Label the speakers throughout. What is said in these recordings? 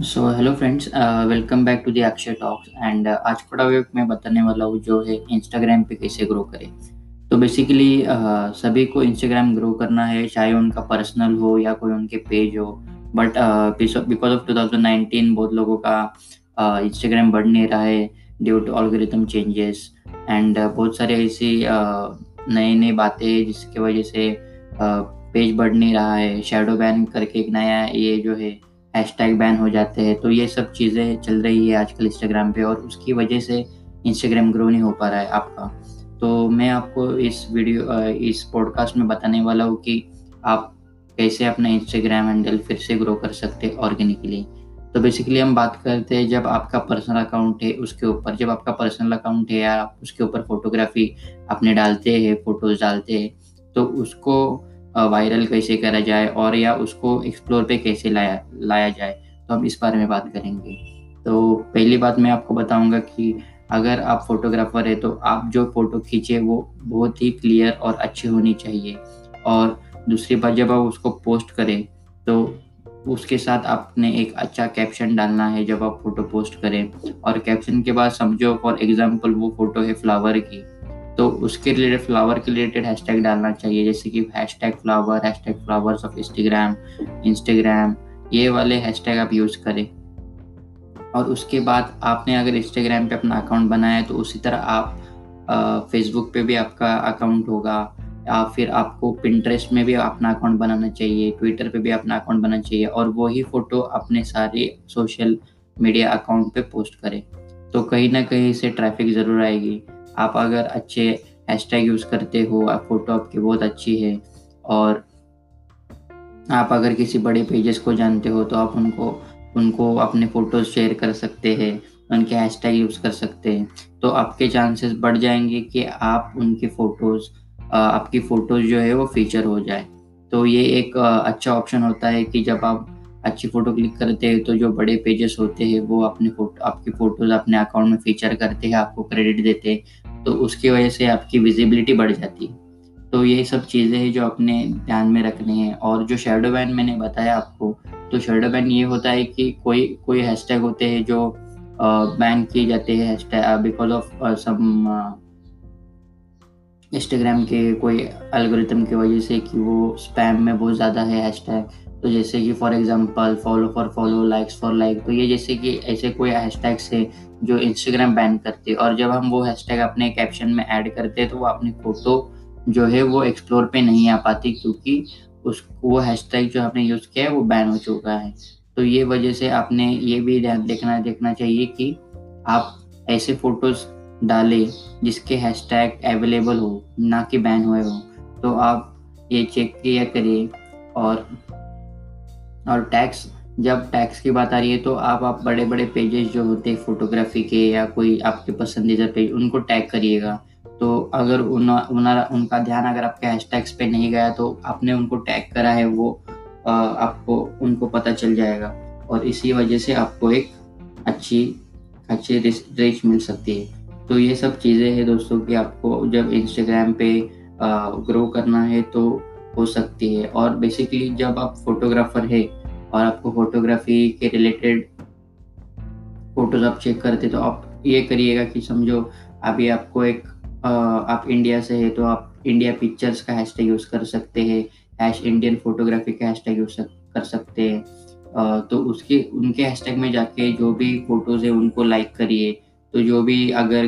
Speaker 1: So hello friends welcome back to the Akshay talks and आज का topic मैं बताने वाला हूँ जो है इंस्टाग्राम पे कैसे ग्रो करें। तो बेसिकली uh, सभी को इंस्टाग्राम ग्रो करना है चाहे उनका पर्सनल हो या कोई उनके पेज हो। बट बिकॉज़ ऑफ़ 2019 बहुत लोगों का इंस्टाग्राम uh, बढ़ नहीं रहा है due to algorithm changes and बहुत सारे ऐसी नई नई बातें जिसकी वजह से पेज uh, बढ़ नहीं रहा है शेडो बैन करके एक नया ये जो है हैशटैग बैन हो जाते हैं तो ये सब चीज़ें चल रही है आजकल इंस्टाग्राम पे और उसकी वजह से इंस्टाग्राम ग्रो नहीं हो पा रहा है आपका। तो मैं आपको इस वीडियो इस पॉडकास्ट में बताने वाला हूँ कि आप कैसे अपना इंस्टाग्राम हैंडल फिर से ग्रो कर सकते हैं ऑर्गेनिकली तो बेसिकली हम बात करते हैं जब आपका पर्सनल अकाउंट है, उसके ऊपर, जब आपका पर्सनल अकाउंट है या उसके ऊपर फोटोग्राफी अपने डालते हैं फ़ोटोज़ डालते हैं तो उसको वायरल कैसे करा जाए और या उसको एक्सप्लोर पे कैसे लाया लाया जाए तो हम इस बारे में बात करेंगे। तो पहली बात मैं आपको बताऊँगा कि अगर आप फोटोग्राफर है तो आप जो फ़ोटो खींचे, वो बहुत ही क्लियर और अच्छी होनी चाहिए। और दूसरी बात, जब आप उसको पोस्ट करें तो उसके साथ आपने एक अच्छा कैप्शन डालना है, जब आप फ़ोटो पोस्ट करें। और कैप्शन के बाद समझो फॉर एग्जांपल वो फ़ोटो है फ्लावर की। तो उसके रिलेटेड फ्लावर के रिलेटेड हैशटैग डालना चाहिए, जैसे कि hashtag flower hashtag flowers of Instagram Instagram ये वाले हैशटैग आप यूज़ करें। और उसके बाद आपने अगर इंस्टाग्राम पे अपना अकाउंट बनाया तो उसी तरह आप फेसबुक पे भी आपका अकाउंट होगा। या फिर आपको पिंट्रेस्ट में भी अपना अकाउंट बनाना चाहिए ट्विटर पे भी अपना अकाउंट बनाना चाहिए, और वही फ़ोटो अपने सारे सोशल मीडिया अकाउंट पे पोस्ट करें। तो कहीं ना कहीं से ट्रैफ़िक ज़रूर आएगी। आप अगर अच्छे हैशटैग यूज़ करते हो, आप फ़ोटो आपकी बहुत अच्छी है और आप अगर किसी बड़े पेजेस को जानते हो तो आप उनको उनको अपने फ़ोटोज़ शेयर कर सकते हैं, उनके हैशटैग यूज़ कर सकते हैं। तो आपके चांसेस बढ़ जाएँगे कि आप उनके फ़ोटोज़ आपकी फ़ोटोज़ जो है वो फीचर हो जाए। तो ये एक अच्छा ऑप्शन होता है कि जब आप अच्छी फ़ोटो क्लिक करते हैं तो जो बड़े पेजेस होते हैं, वो अपने फ़ोटो आपकी फ़ोटोज़ अपने अकाउंट में फीचर करते हैं, आपको क्रेडिट देते हैं। तो उसकी वजह से आपकी विजिबिलिटी बढ़ जाती है। तो ये सब चीज़ें हैं जो अपने ध्यान में रखनी है। और जो शेडो बैन मैंने बताया आपको तो शेडो बैन ये होता है कि कोई कोई हैशटैग होते हैं जो बैन किए जाते हैं बिकॉज़ ऑफ़ सम इंस्टाग्राम के कोई एल्गोरिथम की वजह से कि वो स्पैम में बहुत ज़्यादा है हैशटैग तो जैसे कि for example follow for follow likes for like तो ये जैसे कि ऐसे कोई हैशटैग्स है जो इंस्टाग्राम बैन करते और जब हम वो हैशटैग अपने कैप्शन में ऐड करते तो वो अपनी फ़ोटो जो है वो एक्सप्लोर पे नहीं आ पाती क्योंकि उस, वो हैशटैग जो आपने यूज़ किया है, वो बैन हो चुका है। तो ये वजह से आपने ये भी ध्यान देखना देखना चाहिए कि आप ऐसे फ़ोटोज़ डालें जिसके हैशटैग अवेलेबल हो ना कि बैन हुए हो। तो आप ये चेक किया करिए और और टैक्स जब टैक्स की बात आ रही है तो आप आप बड़े बड़े पेजेस जो होते हैं फोटोग्राफी के या कोई आपके पसंदीदा पेज उनको टैग करिएगा। तो अगर उन, उनका ध्यान अगर आपके हैशटैग्स पे नहीं गया तो आपने उनको टैग करा है वो आ, आपको उनको पता चल जाएगा। और इसी वजह से आपको एक अच्छी अच्छी रीच मिल सकती है। तो ये सब चीज़ें हैं दोस्तों कि आपको जब इंस्टाग्राम पे ग्रो करना है तो हो सकती है। और बेसिकली जब आप फोटोग्राफर है और आपको फोटोग्राफी के रिलेटेड फ़ोटोज़ आप चेक करते तो आप ये करिएगा कि समझो अभी आपको एक आप इंडिया से है तो आप इंडिया पिक्चर्स का हैशटैग यूज़ कर सकते हैं हैश इंडियन फोटोग्राफी का हैशटैग यूज़ कर सकते हैं। तो उसके, उनके हैशटैग में जाके जो भी फ़ोटोज़ है उनको लाइक करिए। तो जो भी अगर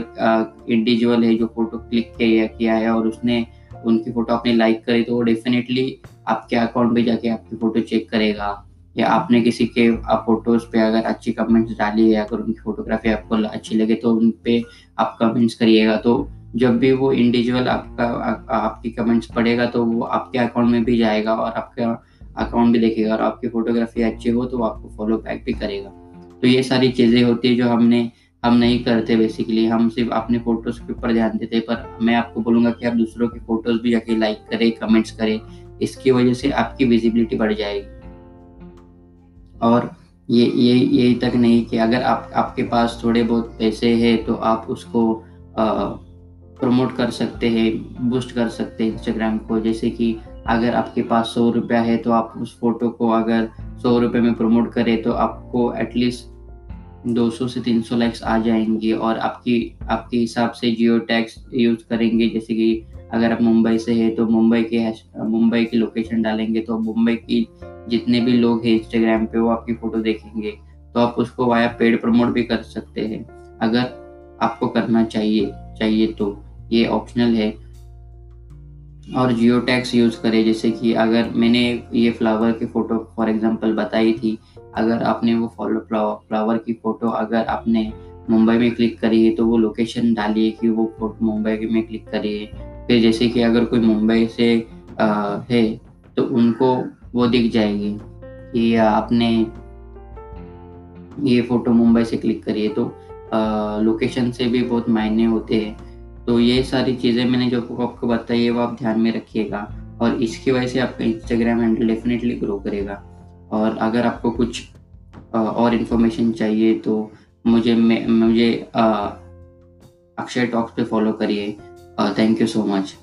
Speaker 1: इंडिविजुअल है जो फ़ोटो क्लिक किया किया है और उसने उनकी फ़ोटो आपने लाइक करी तो वो डेफिनेटली आपके अकाउंट पे जाके आपकी फ़ोटो चेक करेगा। या आपने किसी के फ़ोटोज़ पे अगर अच्छी कमेंट्स डाली है अगर उनकी फोटोग्राफी आपको अच्छी लगे तो उन पे आप कमेंट्स करिएगा। तो जब भी वो इंडिविजुअल आपका आ, आपकी कमेंट्स पढ़ेगा तो वो आपके अकाउंट में भी जाएगा और आपका अकाउंट भी देखेगा और आपकी फोटोग्राफी अच्छी हो तो वो आपको फॉलो बैक भी करेगा। तो ये सारी चीज़ें होती है जो हमने हम नहीं करते बेसिकली हम सिर्फ़ अपने फ़ोटोज़ के ऊपर ध्यान देते पर मैं आपको बोलूँगा कि आप दूसरों के फ़ोटोज़ भी जाके लाइक करें कमेंट्स करें। इसकी वजह से आपकी विजिबिलिटी बढ़ जाएगी। और ये ये, यही तक नहीं कि अगर आप, आपके पास थोड़े बहुत पैसे हैं तो आप उसको प्रमोट कर सकते हैं बूस्ट कर सकते हैं इंस्टाग्राम को। जैसे कि अगर आपके पास सौ रुपया है तो आप उस फ़ोटो को अगर सौ रुपये में प्रमोट करें तो आपको एटलीस्ट 200 से 300 लाइक्स आ जाएँगे और आपकी, आपके हिसाब से जियो टैक्स यूज़ करेंगे। जैसे कि अगर आप मुंबई से है तो मुंबई के मुंबई की लोकेशन डालेंगे तो मुंबई की जितने भी लोग हैं इंस्टाग्राम पे, वो आपकी फ़ोटो देखेंगे। तो आप उसको वाया पेड प्रमोट भी कर सकते हैं। अगर आपको करना चाहिए चाहिए तो ये ऑप्शनल है। और जियो टैक्स यूज़ करें। जैसे कि अगर मैंने ये फ्लावर की फ़ोटो फॉर एग्जांपल बताई थी अगर आपने वो फॉलो फ्लावर की फ़ोटो अगर आपने मुंबई में क्लिक करी है तो वो लोकेशन डालिए कि वो फ़ोटो मुंबई में क्लिक करिए फिर जैसे कि अगर कोई मुंबई से आ, है तो उनको वो दिख जाएगी कि आपने ये फ़ोटो मुंबई से क्लिक करिए तो लोकेशन से भी बहुत मायने होते हैं। तो ये सारी चीज़ें मैंने जो आपको बताई है वो आप ध्यान में रखिएगा और इसकी वजह से आपका इंस्टाग्राम हैंडल डेफिनेटली ग्रो करेगा। और अगर आपको कुछ और इन्फॉर्मेशन चाहिए तो मुझे मुझे अक्षय टॉक्स पे फॉलो करिए। Thank you so much